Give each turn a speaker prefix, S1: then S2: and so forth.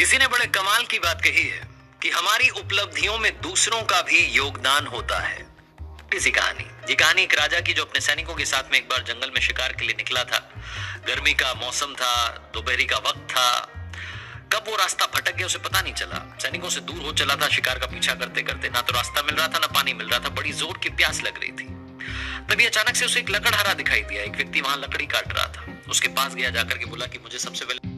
S1: किसी ने बड़े कमाल की बात कही है कि हमारी उपलब्धियों में दूसरों का भी योगदान होता है। किसी कहानी। ये कहानी एक राजा की जो अपने सैनिकों के साथ में एक बार जंगल में शिकार के लिए निकला था। गर्मी का मौसम था, दोपहरी का वक्त था। कब वो रास्ता भटक गया उसे पता नहीं चला। सैनिकों से दूर हो चला था, शिकार का पीछा करते करते ना तो रास्ता मिल रहा था, ना पानी मिल रहा था। बड़ी ज़ोर की प्यास लग रही थी। तभी अचानक से उसे एक लकड़हारा दिखाई दिया। एक व्यक्ति वहाँ लकड़ी काट रहा था। उसके पास गया, जाकर के बोला कि मुझे सबसे पहले